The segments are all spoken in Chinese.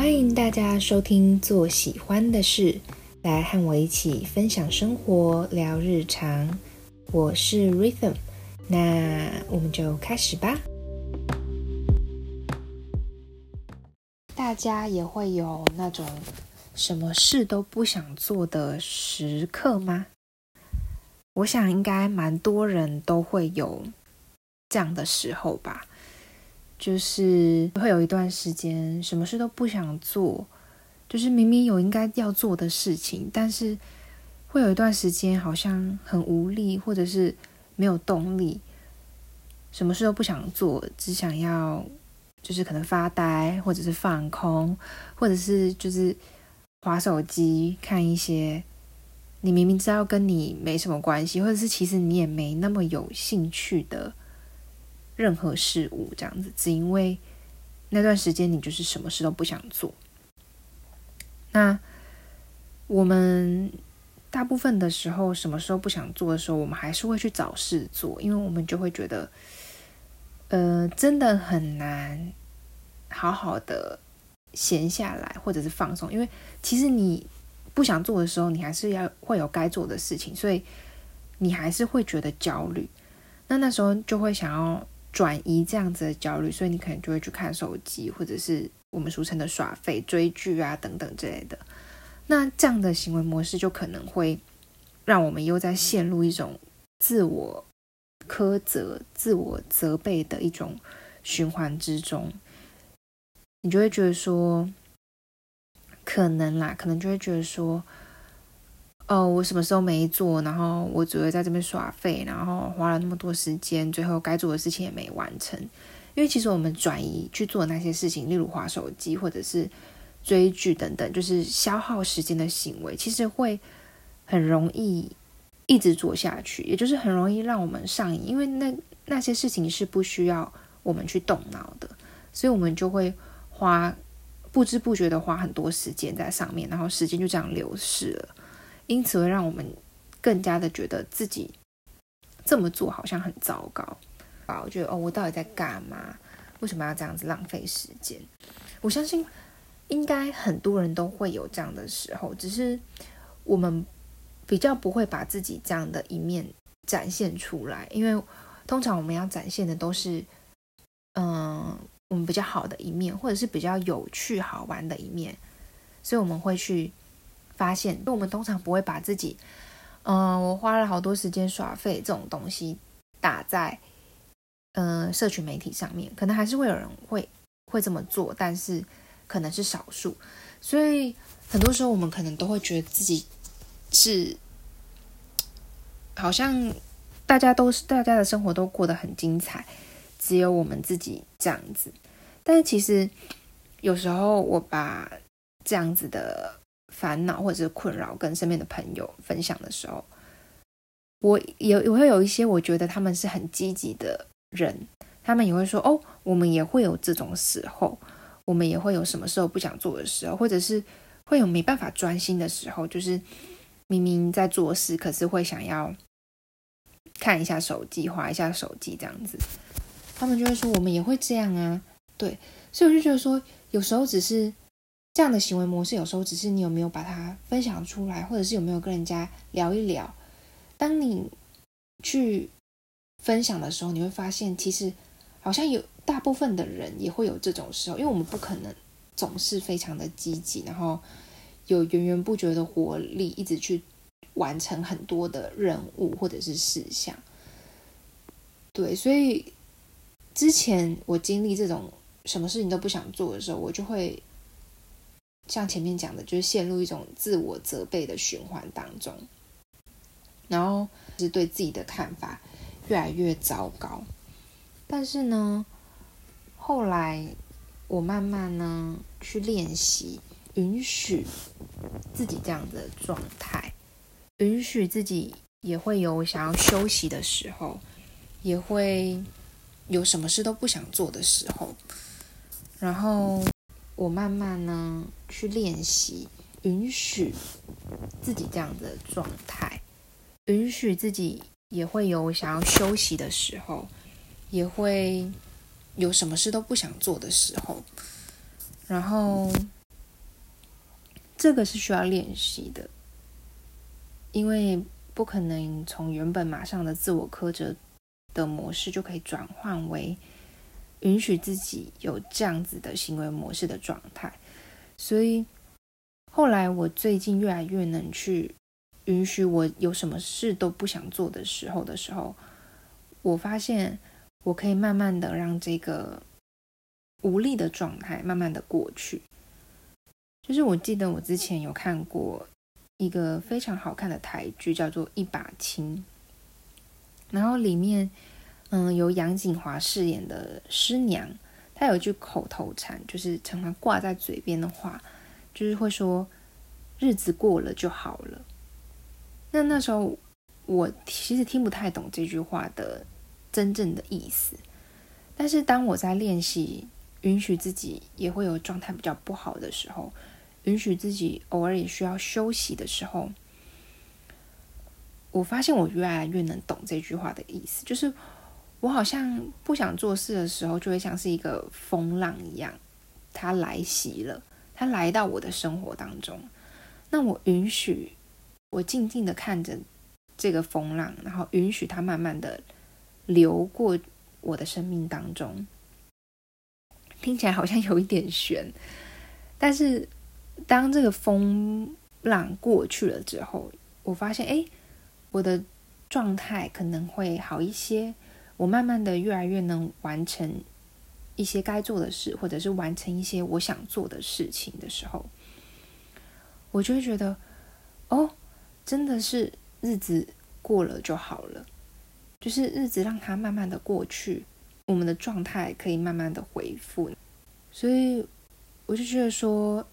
欢迎大家收听《做喜欢的事》，来和我一起分享生活、聊日常。我是 Rhythm，那我们就开始吧。大家也会有那种什么事都不想做的时刻吗？我想应该蛮多人都会有这样的时候吧。就是会有一段时间，什么事都不想做，就是明明有应该要做的事情，但是会有一段时间好像很无力，或者是没有动力，什么事都不想做，只想要就是可能发呆，或者是放空，或者是就是划手机看一些你明明知道跟你没什么关系，或者是其实你也没那么有兴趣的。任何事物这样子，只因为那段时间你就是什么事都不想做。那我们大部分的时候，什么时候不想做的时候，我们还是会去找事做，因为我们就会觉得，呃，真的很难好好的闲下来或者是放松，因为其实你不想做的时候，你还是要会有该做的事情，所以你还是会觉得焦虑。那那时候就会想要。转移这样子的焦虑，所以你可能就会去看手机，或者是我们俗称的耍废、追剧啊等等之类的。那这样的行为模式就可能会让我们又在陷入一种自我苛责、自我责备的一种循环之中。你就会觉得说，可能啦，可能就会觉得说。哦，我什么时候没做，然后我只会在这边耍废，然后花了那么多时间，最后该做的事情也没完成。因为其实我们转移去做那些事情，例如划手机或者是追剧等等，就是消耗时间的行为，其实会很容易一直做下去，也就是很容易让我们上瘾。因为那那些事情是不需要我们去动脑的，所以我们就会花不知不觉的花很多时间在上面，然后时间就这样流逝了。因此会让我们更加的觉得自己这么做好像很糟糕啊！我觉得哦，我到底在干嘛？为什么要这样子浪费时间？我相信应该很多人都会有这样的时候，只是我们比较不会把自己这样的一面展现出来，因为通常我们要展现的都是嗯我们比较好的一面，或者是比较有趣好玩的一面，所以我们会去。发现，我们通常不会把自己，嗯，我花了好多时间耍废这种东西打在，嗯，社群媒体上面，可能还是会有人会会这么做，但是可能是少数，所以很多时候我们可能都会觉得自己是，好像大家都是大家的生活都过得很精彩，只有我们自己这样子，但是其实有时候我把这样子的。烦恼或者是困扰跟身边的朋友分享的时候，我也也会有一些我觉得他们是很积极的人，他们也会说：“哦，我们也会有这种时候，我们也会有什么时候不想做的时候，或者是会有没办法专心的时候，就是明明在做事，可是会想要看一下手机，划一下手机这样子。”他们就会说：“我们也会这样啊。”对，所以我就觉得说，有时候只是。这样的行为模式，有时候只是你有没有把它分享出来，或者是有没有跟人家聊一聊。当你去分享的时候，你会发现，其实好像有大部分的人也会有这种时候，因为我们不可能总是非常的积极，然后有源源不绝的活力，一直去完成很多的任务或者是事项。对，所以之前我经历这种什么事情都不想做的时候，我就会。像前面讲的，就是陷入一种自我责备的循环当中，然后是对自己的看法越来越糟糕。但是呢，后来我慢慢呢去练习，允许自己这样的状态，允许自己也会有想要休息的时候，也会有什么事都不想做的时候，然后。我慢慢呢去练习，允许自己这样的状态，允许自己也会有想要休息的时候，也会有什么事都不想做的时候。然后这个是需要练习的，因为不可能从原本马上的自我苛责的模式就可以转换为允许自己有这样子的行为模式的状态。所以后来我最近越来越能去允许我有什么事都不想做的时候的时候，我发现我可以慢慢的让这个无力的状态慢慢的过去。就是我记得我之前有看过一个非常好看的台剧，叫做《一把青》，然后里面嗯由杨锦华饰演的师娘，她有一句口头禅，就是常常挂在嘴边的话，就是会说日子过了就好了。那那时候我其实听不太懂这句话的真正的意思，但是当我在练习允许自己也会有状态比较不好的时候。允许自己偶尔也需要休息的时候，我发现我越来越能懂这句话的意思。就是我好像不想做事的时候，就会像是一个风浪一样，它来袭了，它来到我的生活当中。那我允许我静静的看着这个风浪，然后允许它慢慢的流过我的生命当中。听起来好像有一点悬，但是。当这个风浪过去了之后，我发现，哎，我的状态可能会好一些。我慢慢的越来越能完成一些该做的事，或者是完成一些我想做的事情的时候，我就会觉得，哦，真的是日子过了就好了，就是日子让它慢慢的过去，我们的状态可以慢慢的恢复。所以我就觉得说。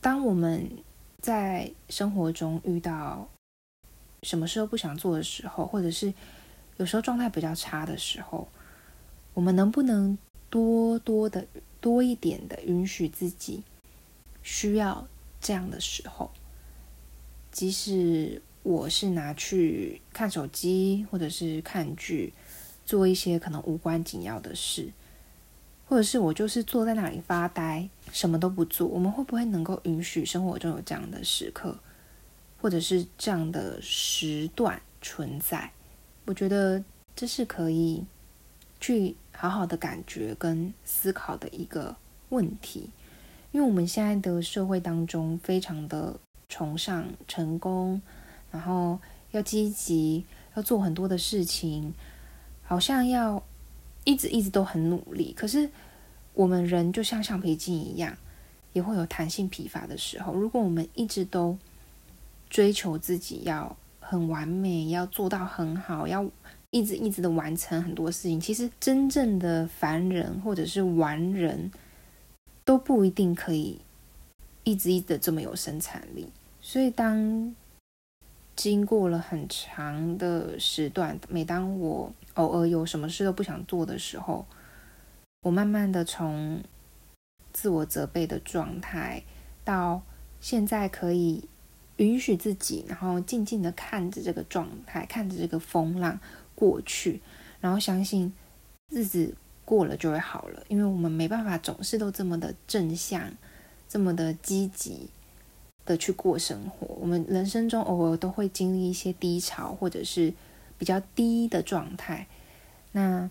当我们在生活中遇到什么事都不想做的时候，或者是有时候状态比较差的时候，我们能不能多多的多一点的允许自己需要这样的时候？即使我是拿去看手机，或者是看剧，做一些可能无关紧要的事。或者是我就是坐在那里发呆，什么都不做。我们会不会能够允许生活中有这样的时刻，或者是这样的时段存在？我觉得这是可以去好好的感觉跟思考的一个问题。因为我们现在的社会当中，非常的崇尚成功，然后要积极，要做很多的事情，好像要。一直一直都很努力，可是我们人就像橡皮筋一样，也会有弹性疲乏的时候。如果我们一直都追求自己要很完美，要做到很好，要一直一直的完成很多事情，其实真正的凡人或者是完人都不一定可以一直一直的这么有生产力。所以当经过了很长的时段，每当我偶尔有什么事都不想做的时候，我慢慢的从自我责备的状态，到现在可以允许自己，然后静静的看着这个状态，看着这个风浪过去，然后相信日子过了就会好了。因为我们没办法总是都这么的正向，这么的积极的去过生活。我们人生中偶尔都会经历一些低潮，或者是。比较低的状态，那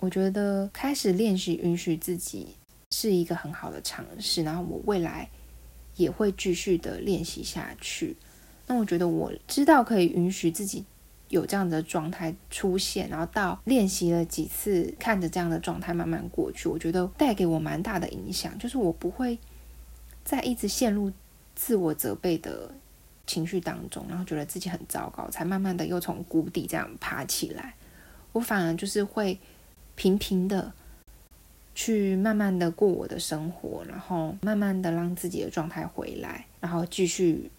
我觉得开始练习允许自己是一个很好的尝试，然后我未来也会继续的练习下去。那我觉得我知道可以允许自己有这样的状态出现，然后到练习了几次，看着这样的状态慢慢过去，我觉得带给我蛮大的影响，就是我不会再一直陷入自我责备的。情绪当中，然后觉得自己很糟糕，才慢慢的又从谷底这样爬起来。我反而就是会平平的去慢慢的过我的生活，然后慢慢的让自己的状态回来，然后继续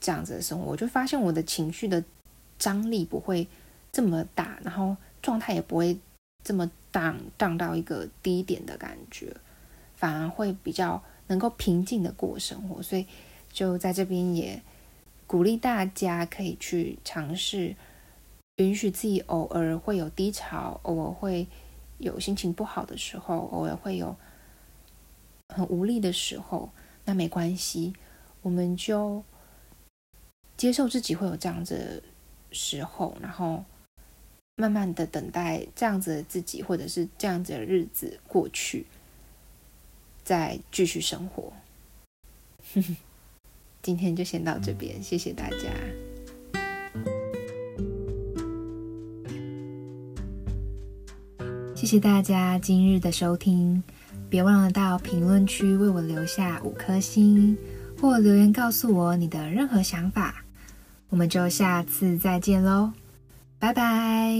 这样子的生活。我就发现我的情绪的张力不会这么大，然后状态也不会这么荡荡到一个低点的感觉，反而会比较能够平静的过生活。所以就在这边也。鼓励大家可以去尝试，允许自己偶尔会有低潮，偶尔会有心情不好的时候，偶尔会有很无力的时候。那没关系，我们就接受自己会有这样子的时候，然后慢慢的等待这样子的自己，或者是这样子的日子过去，再继续生活。今天就先到这边，谢谢大家。谢谢大家今日的收听，别忘了到评论区为我留下五颗星，或留言告诉我你的任何想法。我们就下次再见喽，拜拜。